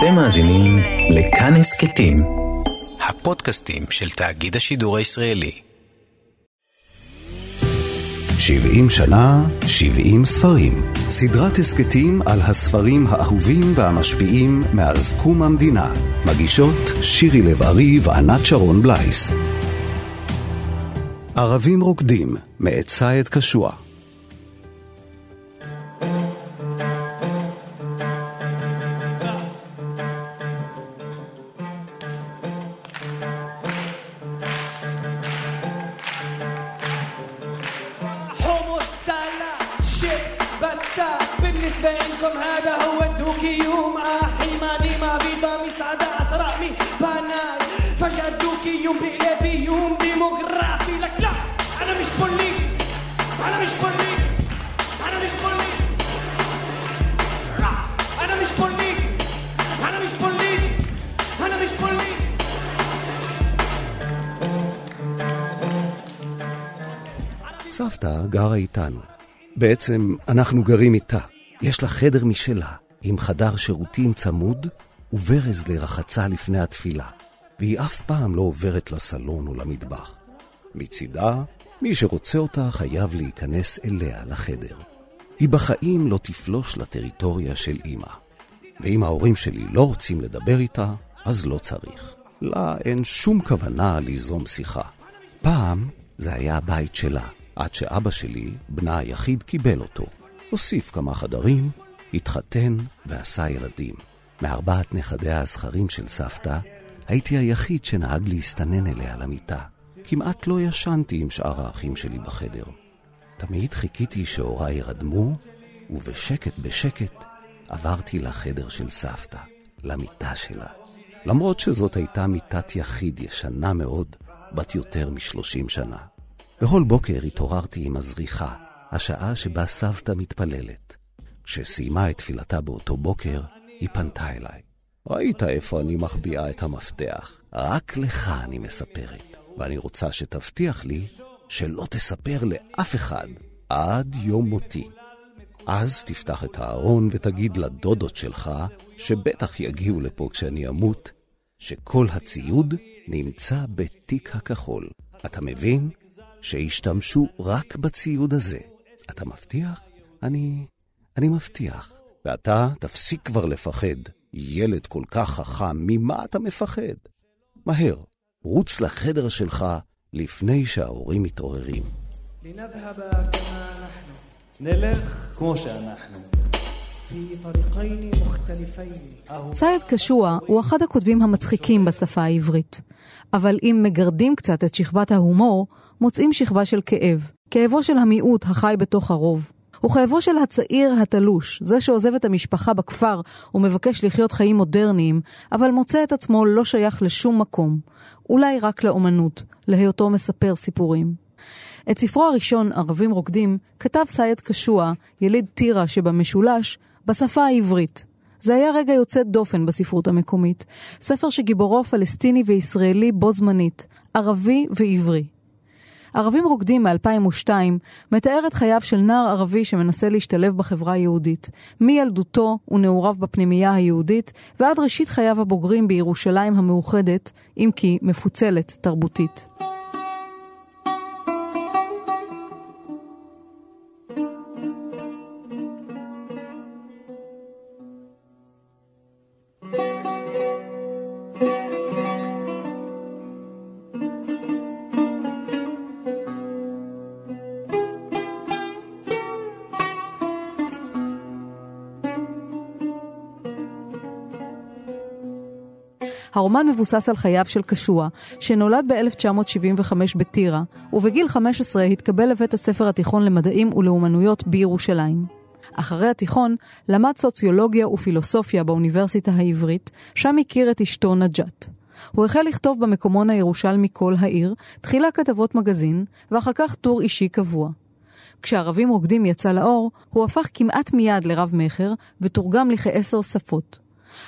אתם מאזינים לכאן הסכתים, הפודקאסטים של תאגיד השידור הישראלי. 70 שנה, 70 ספרים. סדרת הסכתים על הספרים האהובים והמשפיעים מאז קום המדינה. מגישות שירי לב-ארי וענת שרון בלייס. ערבים רוקדים, מאת סייד קשוע. סבתא גרה איתנו. בעצם, אנחנו גרים איתה. יש לה חדר משלה, עם חדר שירותים צמוד וברז לרחצה לפני התפילה. והיא אף פעם לא עוברת לסלון או למטבח. מצידה, מי שרוצה אותה חייב להיכנס אליה לחדר. היא בחיים לא תפלוש לטריטוריה של אמא. ואם ההורים שלי לא רוצים לדבר איתה, אז לא צריך. לה אין שום כוונה ליזום שיחה. פעם זה היה הבית שלה, עד שאבא שלי, בנה היחיד, קיבל אותו. הוסיף כמה חדרים, התחתן ועשה ילדים. מארבעת נכדיה הזכרים של סבתא, הייתי היחיד שנהג להסתנן אליה למיטה. כמעט לא ישנתי עם שאר האחים שלי בחדר. תמיד חיכיתי שהוריי ירדמו, ובשקט בשקט עברתי לחדר של סבתא, למיטה שלה. למרות שזאת הייתה מיטת יחיד ישנה מאוד, בת יותר משלושים שנה. בכל בוקר התעוררתי עם הזריחה, השעה שבה סבתא מתפללת. כשסיימה את תפילתה באותו בוקר, היא פנתה אליי. ראית איפה אני מחביאה את המפתח? רק לך אני מספרת, ואני רוצה שתבטיח לי שלא תספר לאף אחד עד יום מותי. אז תפתח את הארון ותגיד לדודות שלך, שבטח יגיעו לפה כשאני אמות, שכל הציוד נמצא בתיק הכחול. אתה מבין? שישתמשו רק בציוד הזה. אתה מבטיח? אני... אני מבטיח. ואתה תפסיק כבר לפחד. ילד כל כך חכם, ממה אתה מפחד? מהר, רוץ לחדר שלך לפני שההורים מתעוררים. נלך כמו שאנחנו. סייד קשוע הוא אחד הכותבים המצחיקים בשפה העברית, אבל אם מגרדים קצת את שכבת ההומור, מוצאים שכבה של כאב. כאבו של המיעוט החי בתוך הרוב. הוא כאבו של הצעיר התלוש, זה שעוזב את המשפחה בכפר ומבקש לחיות חיים מודרניים, אבל מוצא את עצמו לא שייך לשום מקום. אולי רק לאומנות, להיותו מספר סיפורים. את ספרו הראשון, ערבים רוקדים, כתב סייד קשוע, יליד טירה שבמשולש, בשפה העברית. זה היה רגע יוצא דופן בספרות המקומית. ספר שגיבורו פלסטיני וישראלי בו זמנית, ערבי ועברי. ערבים רוקדים מ-2002 מתאר את חייו של נער ערבי שמנסה להשתלב בחברה היהודית, מילדותו ונעוריו בפנימייה היהודית ועד ראשית חייו הבוגרים בירושלים המאוחדת, אם כי מפוצלת תרבותית. הרומן מבוסס על חייו של קשוע, שנולד ב-1975 בטירה, ובגיל 15 התקבל לבית הספר התיכון למדעים ולאומנויות בירושלים. אחרי התיכון למד סוציולוגיה ופילוסופיה באוניברסיטה העברית, שם הכיר את אשתו נג'ת. הוא החל לכתוב במקומון הירושלמי כל העיר, תחילה כתבות מגזין, ואחר כך טור אישי קבוע. כשערבים רוקדים יצא לאור, הוא הפך כמעט מיד לרב-מכר, ותורגם לכעשר שפות.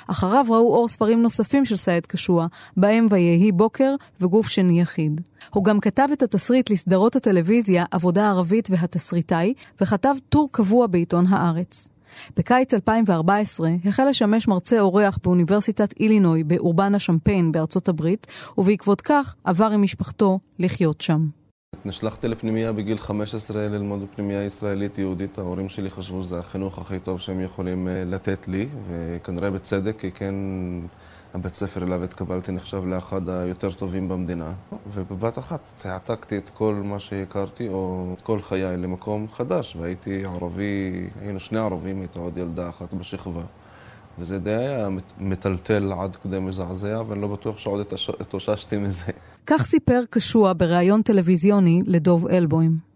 אחריו ראו אור ספרים נוספים של סייד קשוע, בהם ויהי בוקר וגוף שני יחיד. הוא גם כתב את התסריט לסדרות הטלוויזיה עבודה ערבית והתסריטאי, וכתב טור קבוע בעיתון הארץ. בקיץ 2014 החל לשמש מרצה אורח באוניברסיטת אילינוי באורבנה שמפיין בארצות הברית, ובעקבות כך עבר עם משפחתו לחיות שם. נשלחתי לפנימייה בגיל 15 ללמוד בפנימייה ישראלית יהודית. ההורים שלי חשבו שזה החינוך הכי טוב שהם יכולים אה, לתת לי, וכנראה בצדק, כי כן הבית ספר אליו התקבלתי נחשב לאחד היותר טובים במדינה. ובבת אחת העתקתי את כל מה שהכרתי, או את כל חיי, למקום חדש. והייתי ערבי, היינו שני ערבים, הייתה עוד ילדה אחת בשכבה. וזה די היה מטלטל עד כדי מזעזע, ואני לא בטוח שעוד התאוששתי מזה. כך סיפר קשוע בריאיון טלוויזיוני לדוב אלבוים.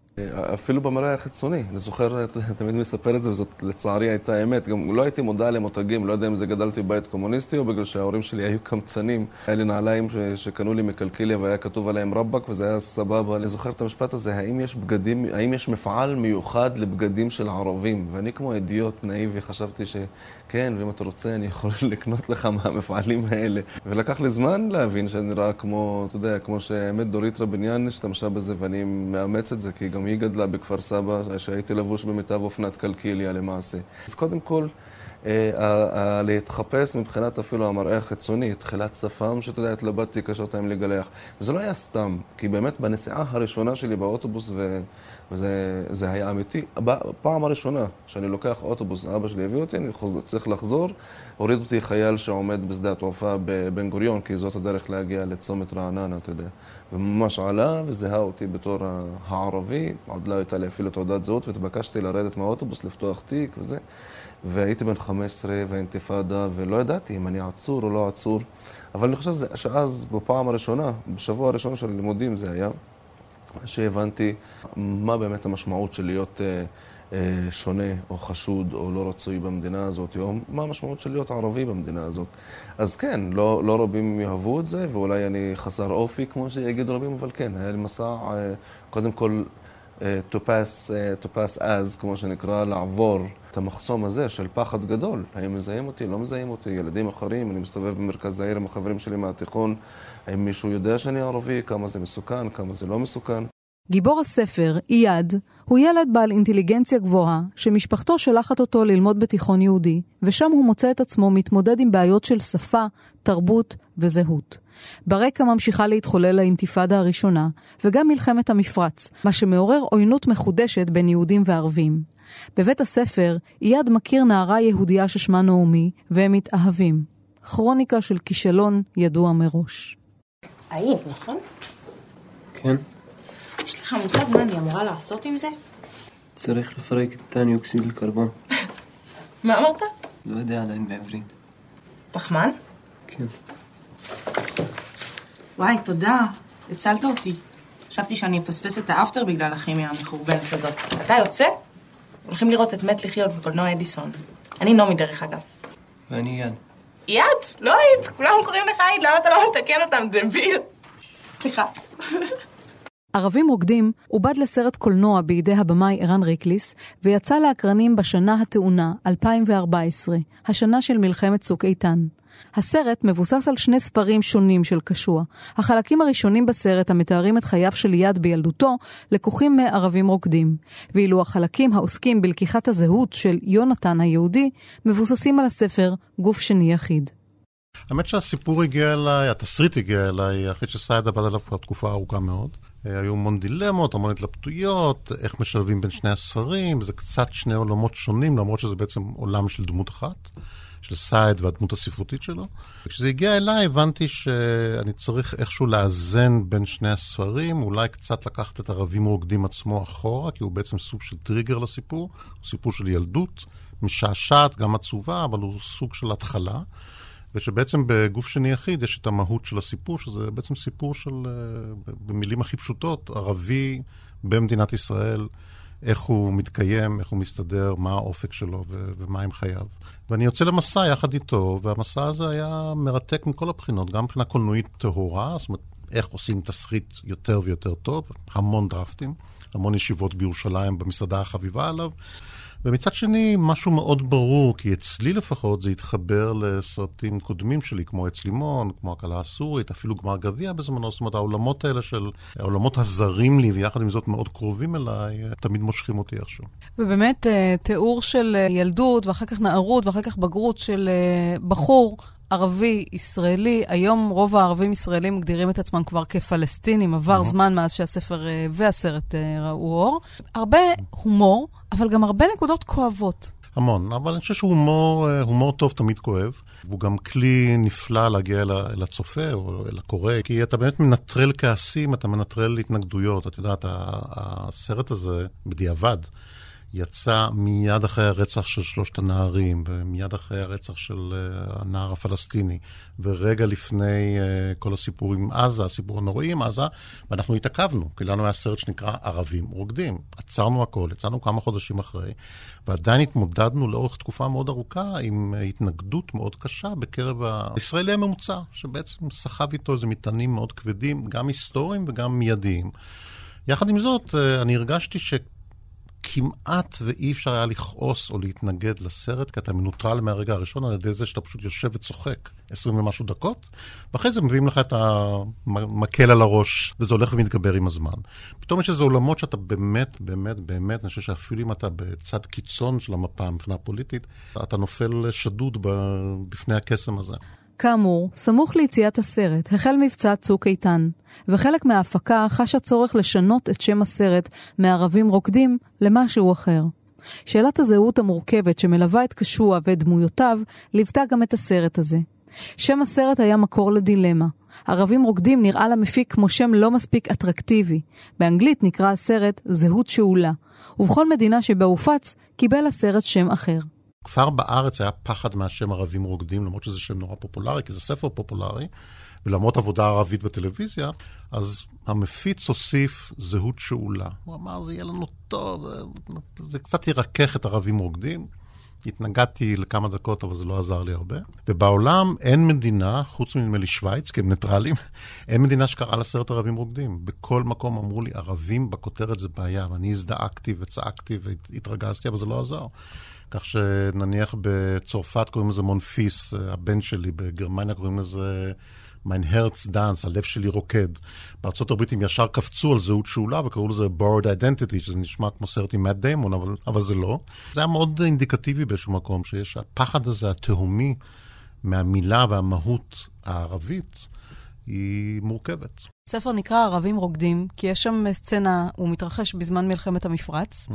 אפילו במראה החיצוני. אני זוכר, תמיד מספר את זה, וזאת לצערי הייתה האמת. גם לא הייתי מודע למותגים, לא יודע אם זה גדלתי בבית קומוניסטי, או בגלל שההורים שלי היו קמצנים. היה לי נעליים ש... שקנו לי מקלקיליה והיה כתוב עליהם רבאק, וזה היה סבבה. אני זוכר את המשפט הזה, האם יש בגדים, האם יש מפעל מיוחד לבגדים של ערבים? ואני כמו אידיוט נאיבי חשבתי ש... כן, ואם אתה רוצה, אני יכול לקנות לך מהמפעלים האלה. ולקח לי זמן להבין שאני נראה כמו, אתה יודע, כמו שהאמת דורית רבניאן השתמשה בזה, ואני מאמץ את זה, כי גם היא גדלה בכפר סבא, שהייתי לבוש במיטב אופנת קלקיליה למעשה. אז קודם כל, להתחפש מבחינת אפילו המראה החיצוני, תחילת שפם, שאתה יודע, התלבטתי קשות האם לגלח. וזה לא היה סתם, כי באמת בנסיעה הראשונה שלי באוטובוס. וזה היה אמיתי. פעם הראשונה שאני לוקח אוטובוס, אבא שלי הביא אותי, אני צריך לחזור, הוריד אותי חייל שעומד בשדה התעופה בבן גוריון, כי זאת הדרך להגיע לצומת רעננה, אתה יודע. וממש עלה וזיהה אותי בתור הערבי, עוד לא הייתה לי אפילו תעודת זהות, והתבקשתי לרדת מהאוטובוס, לפתוח תיק וזה. והייתי בן 15 והאינתיפאדה, ולא ידעתי אם אני עצור או לא עצור. אבל אני חושב שאז, בפעם הראשונה, בשבוע הראשון של הלימודים זה היה, שהבנתי מה באמת המשמעות של להיות אה, אה, שונה או חשוד או לא רצוי במדינה הזאת, או מה המשמעות של להיות ערבי במדינה הזאת. אז כן, לא, לא רבים יאהבו את זה, ואולי אני חסר אופי, כמו שיגידו רבים, אבל כן, היה לי מסע, אה, קודם כל, to pass, to pass as, כמו שנקרא, לעבור את המחסום הזה של פחד גדול. האם מזהים אותי, לא מזהים אותי, ילדים אחרים, אני מסתובב במרכז העיר עם החברים שלי מהתיכון, האם מישהו יודע שאני ערבי, כמה זה מסוכן, כמה זה לא מסוכן. גיבור הספר, אייד, הוא ילד בעל אינטליגנציה גבוהה, שמשפחתו שולחת אותו ללמוד בתיכון יהודי, ושם הוא מוצא את עצמו מתמודד עם בעיות של שפה, תרבות וזהות. ברקע ממשיכה להתחולל האינתיפאדה הראשונה, וגם מלחמת המפרץ, מה שמעורר עוינות מחודשת בין יהודים וערבים. בבית הספר, אייד מכיר נערה יהודייה ששמה נעמי, והם מתאהבים. כרוניקה של כישלון ידוע מראש. היית, נכון? כן. יש לך מושג מה אני אמורה לעשות עם זה? צריך לפרק את טני אוקסיד לקרבון. מה אמרת? לא יודע עדיין בעברית. פחמן? כן. וואי, תודה. הצלת אותי. חשבתי שאני אפספס את האפטר בגלל הכימיה המחורבנת הזאת. אתה יוצא? הולכים לראות את מת לחיות בקולנוע אדיסון. אני נעמי דרך אגב. ואני יד. יד? לא היית, כולם קוראים לך היית, למה אתה לא מתקן אותם, דביל? סליחה. ערבים רוקדים עובד לסרט קולנוע בידי הבמאי ערן ריקליס, ויצא לאקרנים בשנה הטעונה, 2014, השנה של מלחמת צוק איתן. הסרט מבוסס על שני ספרים שונים של קשוע. החלקים הראשונים בסרט המתארים את חייו של יד בילדותו לקוחים מערבים רוקדים, ואילו החלקים העוסקים בלקיחת הזהות של יונתן היהודי מבוססים על הספר גוף שני יחיד. האמת שהסיפור הגיע אליי, התסריט הגיע אליי אחרי שסייד עבד עליו כבר תקופה ארוכה מאוד. אה, היו המון דילמות, המון התלבטויות, איך משלבים בין שני הספרים, זה קצת שני עולמות שונים, למרות שזה בעצם עולם של דמות אחת, של סייד והדמות הספרותית שלו. כשזה הגיע אליי הבנתי שאני צריך איכשהו לאזן בין שני הספרים, אולי קצת לקחת את ערבים רוקדים עצמו אחורה, כי הוא בעצם סוג של טריגר לסיפור, סיפור של ילדות, משעשעת, גם עצובה, אבל הוא סוג של התחלה. ושבעצם בגוף שני יחיד יש את המהות של הסיפור, שזה בעצם סיפור של, אה, במילים הכי פשוטות, ערבי במדינת ישראל, איך הוא מתקיים, איך הוא מסתדר, מה האופק שלו ומה עם חייו. ואני יוצא למסע יחד איתו, והמסע הזה היה מרתק מכל הבחינות, גם מבחינה קולנועית טהורה, זאת אומרת, איך עושים תסריט יותר ויותר טוב, המון דרפטים, המון ישיבות בירושלים במסעדה החביבה עליו. ומצד שני, משהו מאוד ברור, כי אצלי לפחות זה התחבר לסרטים קודמים שלי, כמו עץ לימון, כמו הכלה הסורית, אפילו גמר גביע בזמנו, זאת אומרת, העולמות האלה של, העולמות הזרים לי, ויחד עם זאת מאוד קרובים אליי, תמיד מושכים אותי איכשהו. ובאמת, אה, תיאור של אה, ילדות, ואחר כך נערות, ואחר כך בגרות של אה, בחור. ערבי ישראלי, היום רוב הערבים ישראלים מגדירים את עצמם כבר כפלסטינים, עבר זמן מאז שהספר והסרט ראו אור. הרבה הומור, אבל גם הרבה נקודות כואבות. המון, אבל אני חושב שהומור טוב תמיד כואב. הוא גם כלי נפלא להגיע אל הצופה או אל הקורא, כי אתה באמת מנטרל כעסים, אתה מנטרל התנגדויות. את יודעת, הסרט הזה, בדיעבד, יצא מיד אחרי הרצח של שלושת הנערים, ומיד אחרי הרצח של uh, הנער הפלסטיני, ורגע לפני uh, כל הסיפור עם עזה, הסיפור הנוראי עם עזה, ואנחנו התעכבנו, כי לנו היה סרט שנקרא ערבים רוקדים. עצרנו הכל, יצאנו כמה חודשים אחרי, ועדיין התמודדנו לאורך תקופה מאוד ארוכה עם uh, התנגדות מאוד קשה בקרב הישראלי הממוצע, שבעצם סחב איתו איזה מטענים מאוד כבדים, גם היסטוריים וגם מיידיים. יחד עם זאת, אני הרגשתי ש... כמעט ואי אפשר היה לכעוס או להתנגד לסרט, כי אתה מנוטרל מהרגע הראשון על ידי זה שאתה פשוט יושב וצוחק עשרים ומשהו דקות, ואחרי זה מביאים לך את המקל על הראש, וזה הולך ומתגבר עם הזמן. פתאום יש איזה עולמות שאתה באמת, באמת, באמת, אני חושב שאפילו אם אתה בצד קיצון של המפה מבחינה פוליטית, אתה נופל שדוד בפני הקסם הזה. כאמור, סמוך ליציאת הסרט החל מבצע צוק איתן, וחלק מההפקה חש הצורך לשנות את שם הסרט מערבים רוקדים למשהו אחר. שאלת הזהות המורכבת שמלווה את קשוע ואת דמויותיו, ליוותה גם את הסרט הזה. שם הסרט היה מקור לדילמה. ערבים רוקדים נראה למפיק כמו שם לא מספיק אטרקטיבי. באנגלית נקרא הסרט זהות שאולה, ובכל מדינה שבה הופץ קיבל הסרט שם אחר. כבר בארץ היה פחד מהשם ערבים רוקדים, למרות שזה שם נורא פופולרי, כי זה ספר פופולרי, ולמרות עבודה ערבית בטלוויזיה, אז המפיץ הוסיף זהות שאולה. הוא אמר, זה יהיה לנו טוב, זה קצת ירכך את ערבים רוקדים. התנגדתי לכמה דקות, אבל זה לא עזר לי הרבה. ובעולם אין מדינה, חוץ מנדמה לי שווייץ, כי הם ניטרלים, אין מדינה שקראה לסרט ערבים רוקדים. בכל מקום אמרו לי, ערבים בכותרת זה בעיה, ואני הזדעקתי וצעקתי והתרגזתי, אבל זה לא עזר. כך שנניח בצרפת קוראים לזה מונפיס, הבן שלי, בגרמניה קוראים לזה מיין הרץ דאנס, הלב שלי רוקד. בארצות הברית הם ישר קפצו על זהות שאולה וקראו לזה borrowed identity, שזה נשמע כמו סרט עם מאט דיימון, אבל, אבל זה לא. זה היה מאוד אינדיקטיבי באיזשהו מקום, שיש הפחד הזה התהומי מהמילה והמהות הערבית. היא מורכבת. הספר נקרא ערבים רוקדים, כי יש שם סצנה, הוא מתרחש בזמן מלחמת המפרץ, mm-hmm.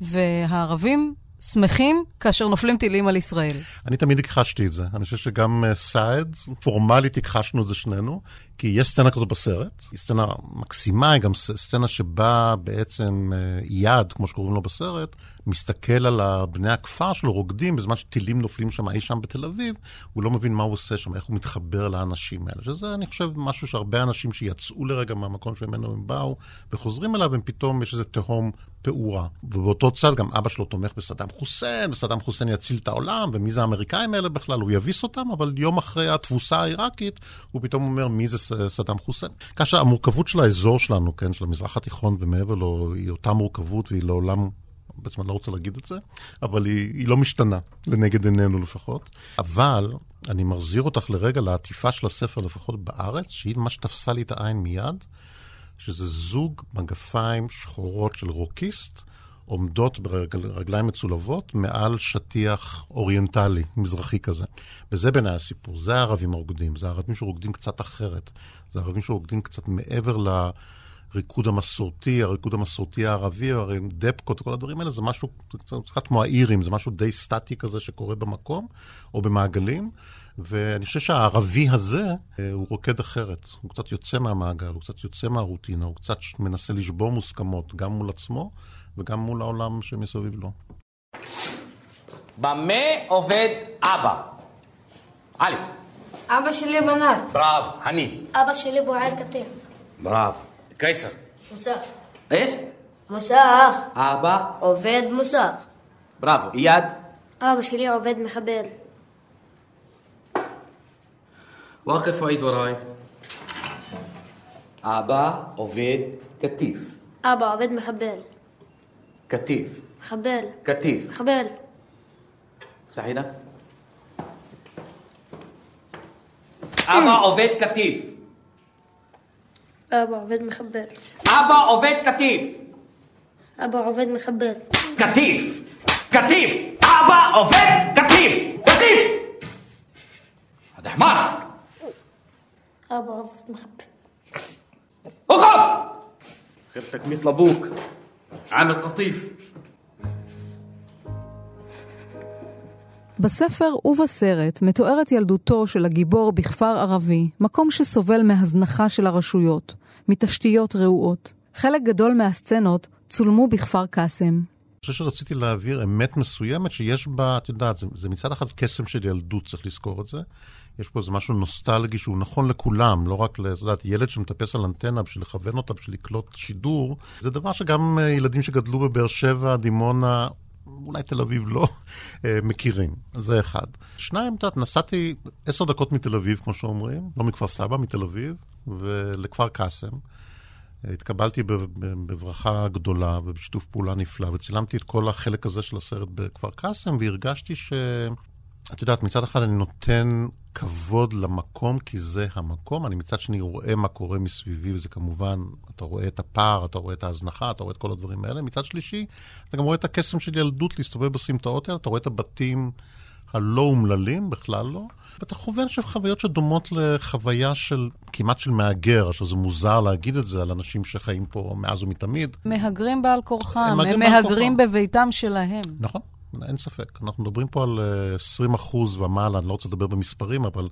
והערבים שמחים כאשר נופלים טילים על ישראל. אני תמיד הכחשתי את זה. אני חושב שגם אה, סעד, פורמלית הכחשנו את זה שנינו, כי יש סצנה כזו בסרט, היא סצנה מקסימה, היא גם סצנה שבה בעצם אה, יד, כמו שקוראים לו בסרט, מסתכל על בני הכפר שלו רוקדים בזמן שטילים נופלים שם אי שם בתל אביב, הוא לא מבין מה הוא עושה שם, איך הוא מתחבר לאנשים האלה. שזה, אני חושב, משהו שהרבה אנשים שיצאו לרגע מהמקום שממנו הם באו, וחוזרים אליו, הם פתאום, יש איזה תהום פעורה. ובאותו צד גם אבא שלו תומך בסדאם חוסיין, וסדאם חוסיין יציל את העולם, ומי זה האמריקאים האלה בכלל, הוא יביס אותם, אבל יום אחרי התבוסה העיראקית, הוא פתאום אומר מי זה סדאם חוסיין. כאשר המורכבות של האזור שלנו, כן, של המזרח התיכון ומעבר לו, היא אותה מורכבות והיא לעולם בעצם אני לא רוצה להגיד את זה, אבל היא, היא לא משתנה, לנגד עינינו לפחות. אבל אני מחזיר אותך לרגע לעטיפה של הספר, לפחות בארץ, שהיא מה שתפסה לי את העין מיד, שזה זוג מגפיים שחורות של רוקיסט, עומדות ברגליים מצולבות מעל שטיח אוריינטלי, מזרחי כזה. וזה בעיניי הסיפור, זה הערבים הרוקדים, זה הערבים שרוקדים קצת אחרת, זה הערבים שרוקדים קצת מעבר ל... הריקוד המסורתי, הריקוד המסורתי הערבי, הרי דפקות, כל הדברים האלה, זה משהו זה קצת כמו האירים, זה משהו די סטטי כזה שקורה במקום או במעגלים. ואני חושב שהערבי הזה, אה, הוא רוקד אחרת. הוא קצת יוצא מהמעגל, הוא קצת יוצא מהרוטינה, הוא קצת מנסה לשבור מוסכמות, גם מול עצמו וגם מול העולם שמסביב לו. במה עובד אבא? עלי. אבא שלי בנאר. בראב, אני. אבא שלי בוער קטין. בראב. قيصر مساخ ايش؟ مساخ أبا عبيد مساخ برافو إياد أبا شلي عبيد مخبر واقف وعيد وراي أبا عبيد كتيف أبا عبيد مخبر كتيف מחבל. كتيف מחבל. افتح ايدك אבא עובד קטיף. أبو عبيد محبل אבא עובד קטיף. أبو عبيد محبل קטיף. קטיף. אבא עובד קטיף. קטיף. هذا حمار. أبو عبيد محبل اخرج. خفتك مثل ابوك. عامل قطيف. בספר ובסרט מתוארת ילדותו של הגיבור בכפר ערבי, מקום שסובל מהזנחה של הרשויות, מתשתיות רעועות. חלק גדול מהסצנות צולמו בכפר קאסם. אני חושב שרציתי להעביר אמת מסוימת שיש בה, את יודעת, זה, זה מצד אחד קסם של ילדות, צריך לזכור את זה. יש פה איזה משהו נוסטלגי שהוא נכון לכולם, לא רק, את יודעת, ילד שמטפס על אנטנה בשביל לכוון אותה, בשביל לקלוט שידור. זה דבר שגם אה, ילדים שגדלו בבאר שבע, דימונה, אולי תל אביב לא, אה, מכירים. זה אחד. שניים, את יודעת, נסעתי עשר דקות מתל אביב, כמו שאומרים, לא מכפר סבא, מתל אביב, ולכפר קאסם. התקבלתי בברכה גדולה ובשיתוף פעולה נפלא, וצילמתי את כל החלק הזה של הסרט בכפר קאסם, והרגשתי ש... את יודעת, מצד אחד אני נותן כבוד למקום, כי זה המקום, אני מצד שני רואה מה קורה מסביבי, וזה כמובן, אתה רואה את הפער, אתה רואה את ההזנחה, אתה רואה את כל הדברים האלה. מצד שלישי, אתה גם רואה את הקסם של ילדות להסתובב בסמטאות האלה, אתה רואה את הבתים הלא אומללים, בכלל לא, ואתה חווה עכשיו חוויות שדומות לחוויה של, כמעט של מהגר, עכשיו זה מוזר להגיד את זה על אנשים שחיים פה מאז ומתמיד. מהגרים בעל כורחם, הם הם מהגרים כורחם. בביתם שלהם. נכון, אין ספק. אנחנו מדברים פה על אה, 20 אחוז ומעלה, אני לא רוצה לדבר במספרים, אבל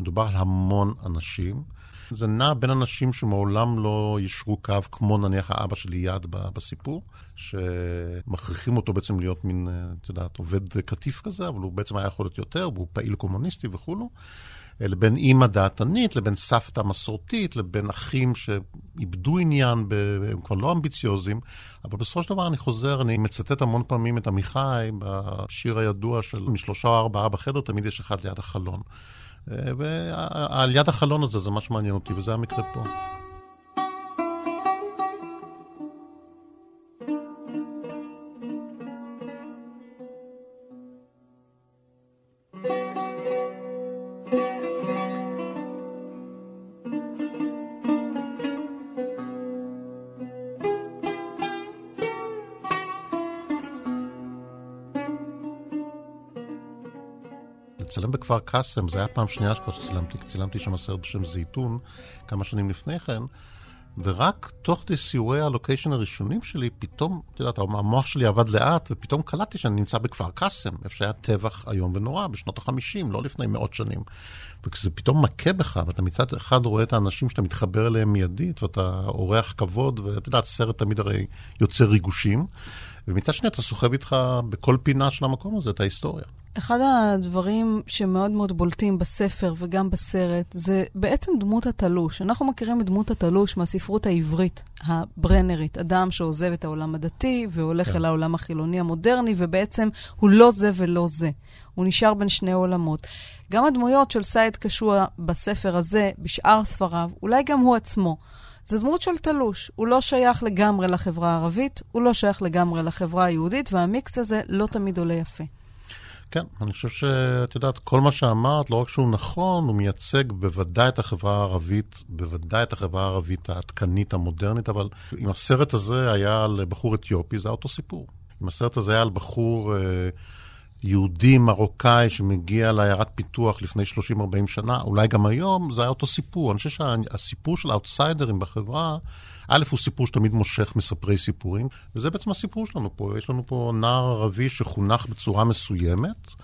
מדובר על המון אנשים. זה נע בין אנשים שמעולם לא יישרו קו, כמו נניח האבא של ליעד בסיפור, שמכריחים אותו בעצם להיות מין, אה, את יודעת, עובד קטיף כזה, אבל הוא בעצם היה יכול להיות יותר, והוא פעיל קומוניסטי וכולו. לבין אימא דעתנית, לבין סבתא מסורתית, לבין אחים שאיבדו עניין, ב... הם כבר לא אמביציוזים, אבל בסופו של דבר אני חוזר, אני מצטט המון פעמים את עמיחי בשיר הידוע של משלושה או ארבעה בחדר, תמיד יש אחד ליד החלון. אה, ועל יד החלון הזה זה מה שמעניין אותי, וזה המקרה פה. לצלם בכפר קאסם, זה היה פעם שנייה שכבר שצילמתי, צילמתי שם סרט בשם זייתון כמה שנים לפני כן, ורק תוך כדי סיורי הלוקיישן הראשונים שלי, פתאום, את יודעת, המוח שלי עבד לאט, ופתאום קלטתי שאני נמצא בכפר קאסם, איפה שהיה טבח איום ונורא, בשנות החמישים, לא לפני מאות שנים. וכשזה פתאום מכה בך, ואתה מצד אחד רואה את האנשים שאתה מתחבר אליהם מיידית, ואתה אורח כבוד, ואת יודעת, סרט תמיד הרי יוצר ריגושים, ומצד שני אתה סוחב איתך בכל פינה של המקום הזה את ההיסטוריה. אחד הדברים שמאוד מאוד בולטים בספר וגם בסרט זה בעצם דמות התלוש. אנחנו מכירים את דמות התלוש מהספרות העברית, הברנרית, אדם שעוזב את העולם הדתי והולך כן. אל העולם החילוני המודרני, ובעצם הוא לא זה ולא זה. הוא נשאר בין שני עולמות. גם הדמויות של סייד קשוע בספר הזה, בשאר ספריו, אולי גם הוא עצמו. זו דמות של תלוש. הוא לא שייך לגמרי לחברה הערבית, הוא לא שייך לגמרי לחברה היהודית, והמיקס הזה לא תמיד עולה יפה. כן, אני חושב שאת יודעת, כל מה שאמרת, לא רק שהוא נכון, הוא מייצג בוודאי את החברה הערבית, בוודאי את החברה הערבית העדכנית, המודרנית, אבל אם הסרט הזה היה על בחור אתיופי, זה היה אותו סיפור. אם הסרט הזה היה על בחור אה, יהודי מרוקאי שמגיע לעיירת פיתוח לפני 30-40 שנה, אולי גם היום, זה היה אותו סיפור. אני חושב שהסיפור של האוטסיידרים בחברה, א', הוא סיפור שתמיד מושך מספרי סיפורים, וזה בעצם הסיפור שלנו פה. יש לנו פה נער ערבי שחונך בצורה מסוימת,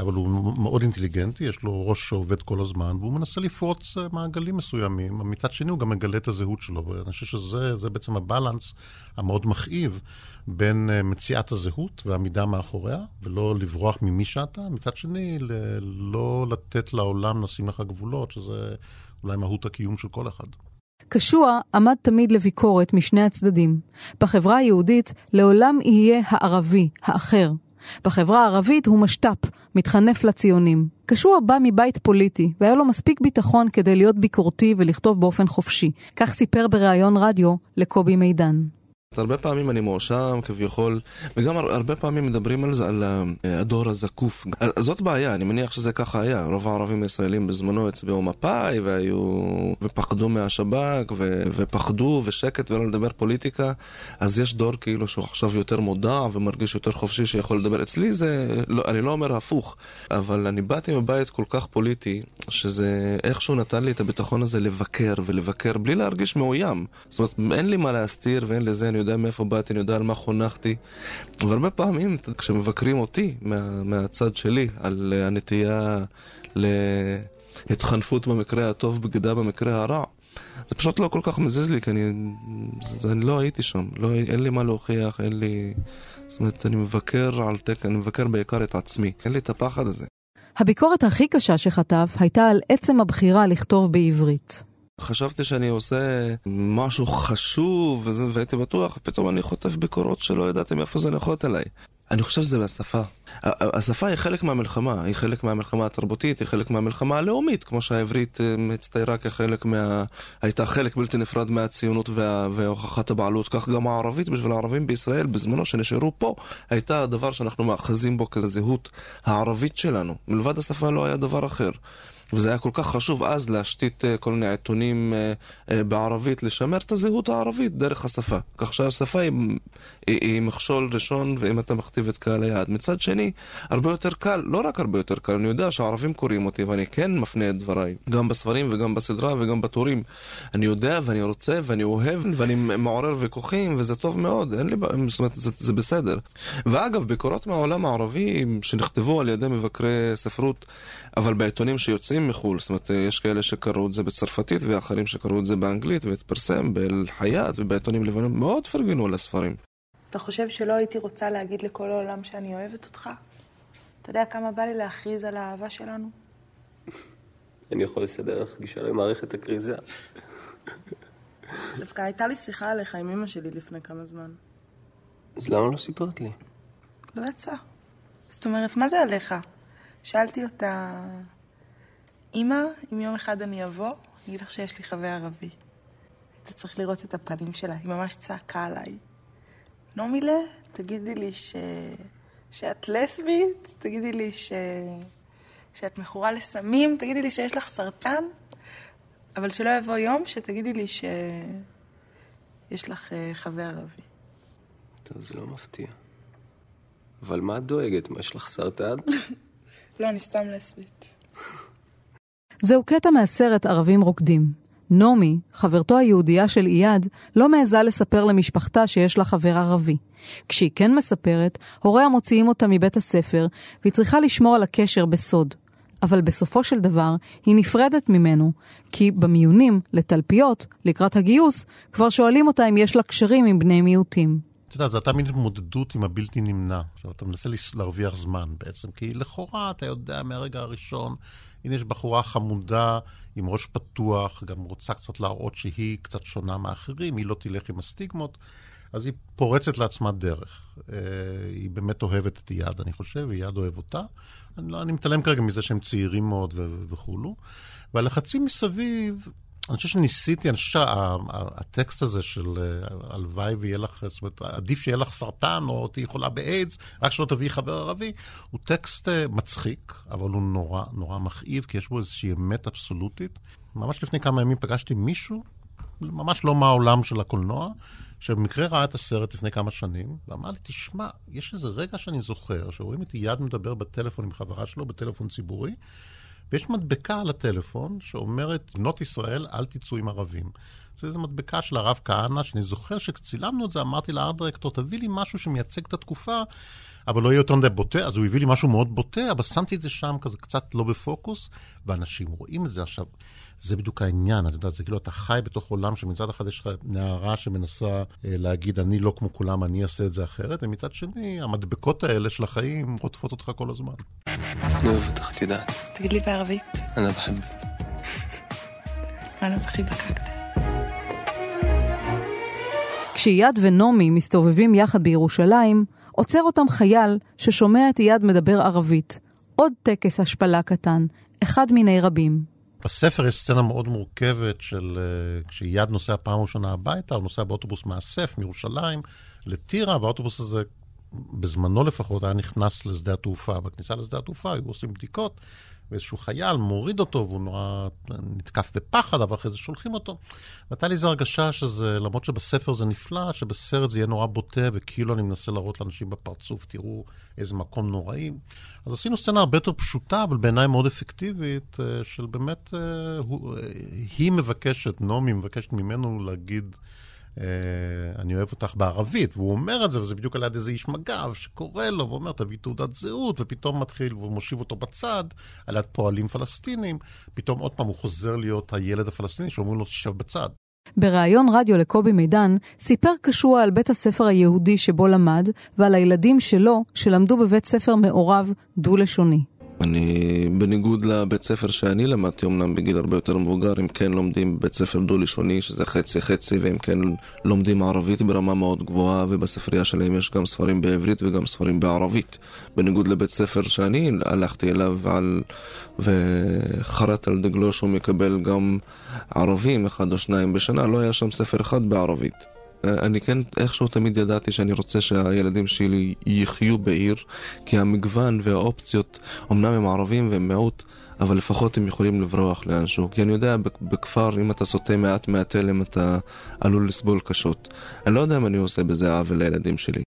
אבל הוא מאוד אינטליגנטי, יש לו ראש שעובד כל הזמן, והוא מנסה לפרוץ אה, מעגלים מסוימים. מצד שני, הוא גם מגלה את הזהות שלו, ואני חושב שזה זה בעצם הבלנס המאוד מכאיב בין אה, מציאת הזהות ועמידה מאחוריה, ולא לברוח ממי שאתה. מצד שני, לא לתת לעולם לשים לך גבולות, שזה אולי מהות הקיום של כל אחד. קשוע עמד תמיד לביקורת משני הצדדים. בחברה היהודית לעולם יהיה הערבי, האחר. בחברה הערבית הוא משת"פ, מתחנף לציונים. קשוע בא מבית פוליטי, והיה לו מספיק ביטחון כדי להיות ביקורתי ולכתוב באופן חופשי. כך סיפר בריאיון רדיו לקובי מידן. הרבה פעמים אני מואשם כביכול, וגם הר- הרבה פעמים מדברים על זה, על אה, הדור הזקוף. אז זאת בעיה, אני מניח שזה ככה היה. רוב הערבים הישראלים בזמנו הצביעו מפא"י, והיו... ופחדו מהשב"כ, ו... ופחדו, ושקט, ולא לדבר פוליטיקה. אז יש דור כאילו שהוא עכשיו יותר מודע ומרגיש יותר חופשי שיכול לדבר. אצלי זה, לא, אני לא אומר הפוך, אבל אני באתי מבית כל כך פוליטי, שזה איכשהו נתן לי את הביטחון הזה לבקר ולבקר בלי להרגיש מאוים. זאת אומרת, אין לי מה להסתיר ואין לזה, אני יודע מאיפה באתי, אני יודע על מה חונכתי. והרבה פעמים, כשמבקרים אותי מה, מהצד שלי על אה, הנטייה להתחנפות במקרה הטוב, בגידה במקרה הרע, זה פשוט לא כל כך מזיז לי, כי אני, זה, אני לא הייתי שם, לא, אין לי מה להוכיח, אין לי... זאת אומרת, אני מבקר על תקן, אני מבקר בעיקר את עצמי, אין לי את הפחד הזה. הביקורת הכי קשה שכתב הייתה על עצם הבחירה לכתוב בעברית. חשבתי שאני עושה משהו חשוב, וזה, והייתי בטוח, פתאום אני חוטף ביקורות שלא ידעתי מאיפה זה נחות אליי. אני חושב שזה מהשפה. השפה היא חלק מהמלחמה, היא חלק מהמלחמה התרבותית, היא חלק מהמלחמה הלאומית, כמו שהעברית אה, הצטיירה כחלק מה... הייתה חלק בלתי נפרד מהציונות וה... והוכחת הבעלות, כך גם הערבית בשביל הערבים בישראל בזמנו שנשארו פה, הייתה הדבר שאנחנו מאחזים בו כזהות הערבית שלנו. מלבד השפה לא היה דבר אחר. וזה היה כל כך חשוב אז להשתית אה, כל מיני עיתונים אה, אה, בערבית, לשמר את הזהות הערבית דרך השפה. כך שהשפה היא, היא, היא מכשול ראשון, ואם אתה מכתיב את קהל היעד. מצד שני, הרבה יותר קל, לא רק הרבה יותר קל, אני יודע שהערבים קוראים אותי, ואני כן מפנה את דבריי, גם בספרים וגם בסדרה וגם בטורים. אני יודע ואני רוצה ואני אוהב ואני מעורר ויכוחים, וזה טוב מאוד, אין לי בעיה, זאת אומרת, זה, זה בסדר. ואגב, ביקורות מהעולם הערבי שנכתבו על ידי מבקרי ספרות, אבל בעיתונים שיוצאים מחו"ל, זאת אומרת, יש כאלה שקראו את זה בצרפתית ואחרים שקראו את זה באנגלית והתפרסם באל-חייאת ובעיתונים לבנים, מאוד פרגנו לספרים. אתה חושב שלא הייתי רוצה להגיד לכל העולם שאני אוהבת אותך? אתה יודע כמה בא לי להכריז על האהבה שלנו? אני יכול לסדר לך גישה למערכת הכריזה. דווקא הייתה לי שיחה עליך עם אמא שלי לפני כמה זמן. אז למה לא סיפרת לי? לא יצא. זאת אומרת, מה זה עליך? שאלתי אותה, אמא, אם יום אחד אני אבוא, אני אגיד לך שיש לי חבר ערבי. היית צריך לראות את הפנים שלה, היא ממש צעקה עליי. נומילה, תגידי לי ש... שאת לסבית, תגידי לי ש... שאת מכורה לסמים, תגידי לי שיש לך סרטן, אבל שלא יבוא יום שתגידי לי שיש לך אה, חבר ערבי. טוב, זה לא מפתיע. אבל מה את דואגת? מה, יש לך סרטן? לא, אני סתם לסבית. זהו קטע מהסרט ערבים רוקדים. נעמי, חברתו היהודייה של אייד, לא מעיזה לספר למשפחתה שיש לה חבר ערבי. כשהיא כן מספרת, הוריה מוציאים אותה מבית הספר, והיא צריכה לשמור על הקשר בסוד. אבל בסופו של דבר, היא נפרדת ממנו, כי במיונים לתלפיות, לקראת הגיוס, כבר שואלים אותה אם יש לה קשרים עם בני מיעוטים. אתה יודע, זו הייתה מין התמודדות עם הבלתי נמנע. עכשיו, אתה מנסה להרוויח זמן בעצם, כי לכאורה, אתה יודע מהרגע הראשון, הנה יש בחורה חמודה עם ראש פתוח, גם רוצה קצת להראות שהיא קצת שונה מאחרים, היא לא תלך עם הסטיגמות, אז היא פורצת לעצמה דרך. אה, היא באמת אוהבת את אייד, אני חושב, ואייד אוהב אותה. אני, לא, אני מתעלם כרגע מזה שהם צעירים מאוד וכולו. והלחצים מסביב, אני חושב שניסיתי, אני חושב שהטקסט הזה של אה, הלוואי ויהיה לך, זאת אומרת, עדיף שיהיה לך סרטן או תהיי חולה באיידס, רק שלא תביאי חבר ערבי, הוא טקסט אה, מצחיק, אבל הוא נורא נורא מכאיב, כי יש בו איזושהי אמת אבסולוטית. ממש לפני כמה ימים פגשתי מישהו, ממש לא מהעולם של הקולנוע, שבמקרה ראה את הסרט לפני כמה שנים, ואמר לי, תשמע, יש איזה רגע שאני זוכר, שרואים את יד מדבר בטלפון עם חברה שלו, בטלפון ציבורי, ויש מדבקה על הטלפון שאומרת, בנות ישראל, אל תצאו עם ערבים. זה איזו מדבקה של הרב כהנא, שאני זוכר שכשצילמנו את זה, אמרתי לארט דירקטור, תביא לי משהו שמייצג את התקופה, אבל לא יהיה יותר מדי בוטה, אז הוא הביא לי משהו מאוד בוטה, אבל שמתי את זה שם כזה קצת לא בפוקוס, ואנשים רואים את זה עכשיו. זה בדיוק העניין, אתה יודע, זה כאילו אתה חי בתוך עולם שמצד אחד יש לך נערה שמנסה אה, להגיד, אני לא כמו כולם, אני אעשה את זה אחרת, ומצד שני, המדבקות האלה של החיים רודפות אותך כל הזמן. אני אוהב אותך, את יודעת. תגיד לי בערבית, אני בחב. אנה בכי בקקת. כשאייד ונעמי מסתובבים יחד בירושלים, עוצר אותם חייל ששומע את אייד מדבר ערבית. עוד טקס השפלה קטן, אחד מיני רבים. בספר יש סצנה מאוד מורכבת של uh, כשאייד נוסע פעם ראשונה הביתה, הוא נוסע באוטובוס מאסף מירושלים לטירה, והאוטובוס הזה, בזמנו לפחות, היה נכנס לשדה התעופה. בכניסה לשדה התעופה היו עושים בדיקות, ואיזשהו חייל מוריד אותו, והוא נורא נתקף בפחד, אבל אחרי זה שולחים אותו. והייתה לי איזו הרגשה שזה, למרות שבספר זה נפלא, שבסרט זה יהיה נורא בוטה, וכאילו אני מנסה להראות לאנשים בפרצוף, תראו איזה מקום נוראי. אז עשינו סצנה הרבה יותר פשוטה, אבל בעיניי מאוד אפקטיבית, אה, של באמת, אה, הוא, אה, היא מבקשת, נעמי מבקשת ממנו להגיד... Uh, אני אוהב אותך בערבית, והוא אומר את זה, וזה בדיוק על יד איזה איש מג"ב שקורא לו ואומר, תביא תעודת זהות, ופתאום מתחיל, והוא מושיב אותו בצד, על יד פועלים פלסטינים, פתאום עוד פעם הוא חוזר להיות הילד הפלסטיני שאומרים לו, תשב בצד. בריאיון רדיו לקובי מידן, סיפר קשוע על בית הספר היהודי שבו למד, ועל הילדים שלו, שלמדו בבית ספר מעורב דו-לשוני. אני, בניגוד לבית ספר שאני למדתי, אמנם בגיל הרבה יותר מבוגר, אם כן לומדים בבית ספר דו-לשוני, שזה חצי-חצי, ואם כן לומדים ערבית ברמה מאוד גבוהה, ובספרייה שלהם יש גם ספרים בעברית וגם ספרים בערבית. בניגוד לבית ספר שאני הלכתי אליו על, וחרט על דגלו שהוא מקבל גם ערבים, אחד או שניים בשנה, לא היה שם ספר אחד בערבית. אני כן איכשהו תמיד ידעתי שאני רוצה שהילדים שלי יחיו בעיר, כי המגוון והאופציות, אמנם הם ערבים והם מיעוט, אבל לפחות הם יכולים לברוח לאנשהו. כי אני יודע, בכפר, אם אתה סוטה מעט מהתלם, אתה עלול לסבול קשות. אני לא יודע אם אני עושה בזה עוול לילדים שלי.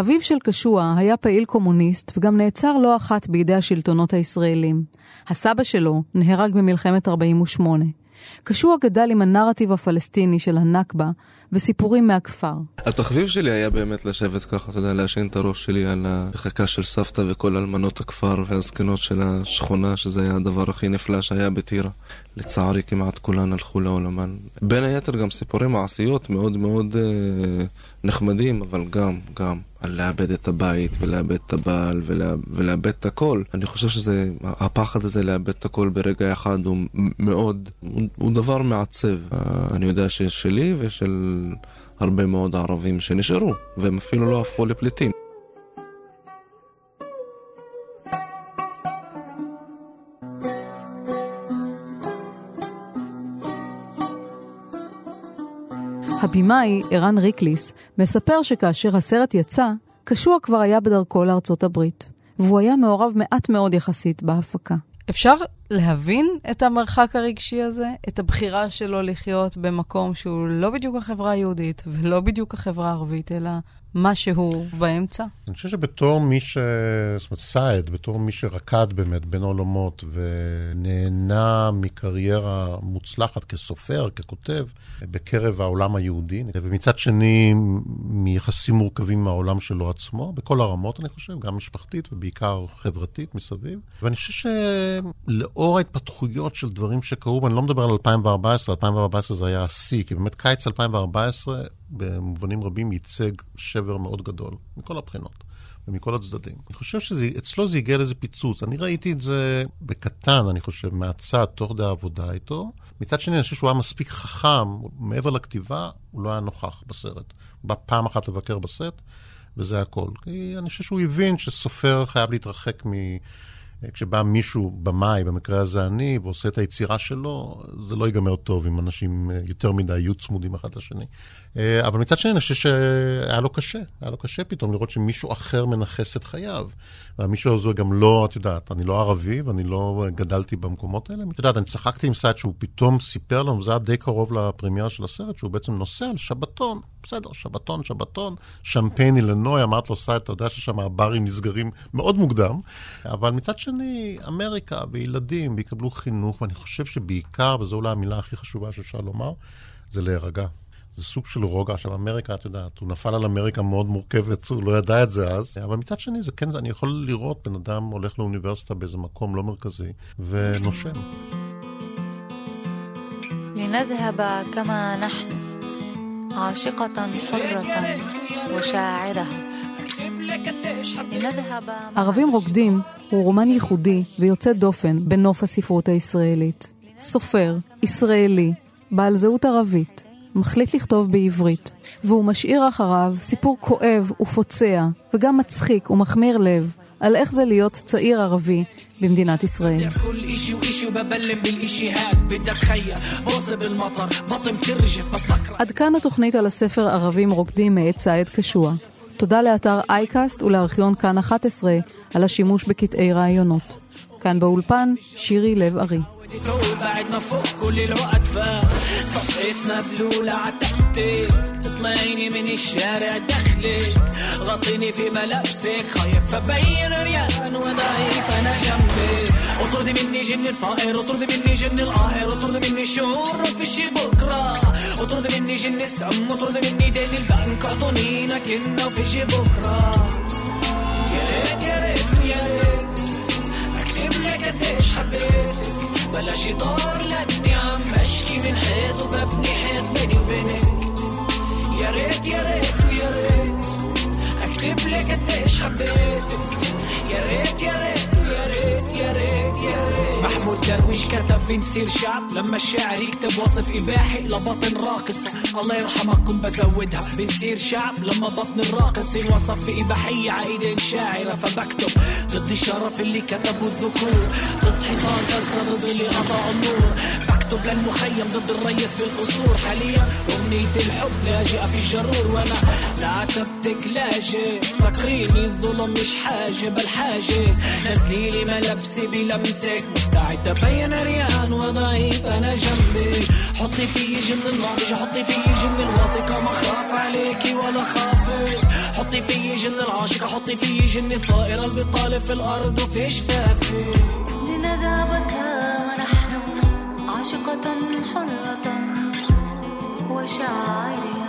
אביו של קשוע היה פעיל קומוניסט וגם נעצר לא אחת בידי השלטונות הישראלים. הסבא שלו נהרג במלחמת 48. קשוע גדל עם הנרטיב הפלסטיני של הנכבה וסיפורים מהכפר. התחביב שלי היה באמת לשבת ככה, אתה יודע, להשעין את הראש שלי על החכה של סבתא וכל אלמנות הכפר והזקנות של השכונה, שזה היה הדבר הכי נפלא שהיה בטירה. לצערי כמעט כולן הלכו לעולמן. בין היתר גם סיפורי מעשיות מאוד מאוד אה, נחמדים, אבל גם, גם. על לאבד את הבית ולאבד את הבעל ולה, ולאבד את הכל. אני חושב שזה, הפחד הזה לאבד את הכל ברגע אחד הוא מאוד, הוא, הוא דבר מעצב. אה, אני יודע ששלי ושל הרבה מאוד ערבים שנשארו, והם אפילו לא הפכו לפליטים. הבמאי, ערן ריקליס, מספר שכאשר הסרט יצא, קשוע כבר היה בדרכו לארצות הברית, והוא היה מעורב מעט מאוד יחסית בהפקה. אפשר להבין את המרחק הרגשי הזה, את הבחירה שלו לחיות במקום שהוא לא בדיוק החברה היהודית ולא בדיוק החברה הערבית, אלא משהו באמצע? אני חושב שבתור מי ש... זאת אומרת, סייד, בתור מי שרקד באמת בין העולמות ונהנה מקריירה מוצלחת כסופר, ככותב, בקרב העולם היהודי, ומצד שני, מיחסים מורכבים עם העולם שלו עצמו, בכל הרמות, אני חושב, גם משפחתית ובעיקר חברתית מסביב. ואני חושב שלאור ההתפתחויות של דברים שקרו, ואני לא מדבר על 2014, 2014 זה היה השיא, כי באמת קיץ 2014, במובנים רבים ייצג שבר מאוד גדול, מכל הבחינות ומכל הצדדים. אני חושב שאצלו זה הגיע לאיזה פיצוץ. אני ראיתי את זה בקטן, אני חושב, מהצד, תוך כדי העבודה איתו. מצד שני, אני חושב שהוא היה מספיק חכם, מעבר לכתיבה, הוא לא היה נוכח בסרט. הוא בא פעם אחת לבקר בסט, וזה הכל. כי אני חושב שהוא הבין שסופר חייב להתרחק מ... כשבא מישהו, במאי, במקרה הזה אני, ועושה את היצירה שלו, זה לא ייגמר טוב אם אנשים אה, יותר מדי יהיו צמודים אחד לשני. אה, אבל מצד שני, אני חושב שהיה לו קשה, היה לו קשה פתאום לראות שמישהו אחר מנכס את חייו. והמישהו הזה גם לא, את יודעת, אני לא ערבי ואני לא גדלתי במקומות האלה. את יודעת, אני צחקתי עם סייד שהוא פתאום סיפר לנו, זה היה די קרוב לפרמירה של הסרט, שהוא בעצם נוסע על שבתון, בסדר, שבתון, שבתון, שמפיין אילנוי, אמרת לו, סייד, אתה יודע ששם הברים נסגרים מאוד מוקדם, אבל מצד שני, אמריקה וילדים ויקבלו חינוך, ואני חושב שבעיקר, וזו אולי המילה הכי חשובה שאפשר לומר, זה להירגע. זה סוג של רוגע. עכשיו, אמריקה, את יודעת, הוא נפל על אמריקה מאוד מורכבת, הוא לא ידע את זה אז, אבל מצד שני, זה כן, אני יכול לראות בן אדם הולך לאוניברסיטה באיזה מקום לא מרכזי, ונושם. لنذهب كما نحن عاشقة حرة وشاعرة ערבים רוקדים הוא רומן ייחודי ויוצא דופן בנוף הספרות הישראלית. סופר, ישראלי, בעל זהות ערבית, מחליט לכתוב בעברית, והוא משאיר אחריו סיפור כואב ופוצע, וגם מצחיק ומחמיר לב, על איך זה להיות צעיר ערבי במדינת ישראל. עד כאן התוכנית על הספר ערבים רוקדים מאת סעד קשוע. תודה לאתר אייקאסט ולארכיון כאן 11 על השימוש בקטעי רעיונות. כאן באולפן, שירי לב ארי. تقول بعد ما فوق كل العقد فات صفيت مبلولة عتقتك تطلعيني من الشارع دخلك غطيني في ملابسك خايف ابين ريان وضعيف انا جنبك اطردي مني جن الفقر اطردي مني جن القاهر اطردي مني شعور ما في شي بكره اطردي مني جن السم اطردي مني دين البنك اعطونينا كنا وفي شي بكره كتب بنصير شعب. لما الشاعر يكتب وصف إباحي لبطن راقصة. الله يرحمكم بزودها. بنصير شعب لما بطن الراقص ينوصف باباحيه عايدين شاعرة فبكتب. ضد الشرف اللي كتبه الذكور. ضد حصان غزه ضد اللي قطعوا النور بكتب للمخيم ضد الريس بالقصور حاليا. أغنية الحب لاجئة في جرور وأنا لا عتبتك لاجئ فاكريني الظلم مش حاجة بل حاجز. نزلي لي ملابسي بلمسك مستعد أبين ريان وضعيف أنا جنبك حطي في جن الناضج حطي في جن الواثقة ما خاف عليكي ولا خافك. حطي في جن العاشقة حطي في جن الطائرة اللي بتطالب في الأرض وفي شفافك لنذهب كما نحن عاشقة حرة وشاعرها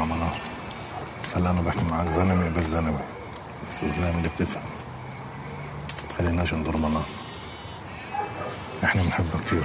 مع منار بس هلا أنا بحكي معك زلمة قبل زلمة. بس الزلمه اللي بتفهم. ما تخليناش نضر منار إحنا بنحبها كثير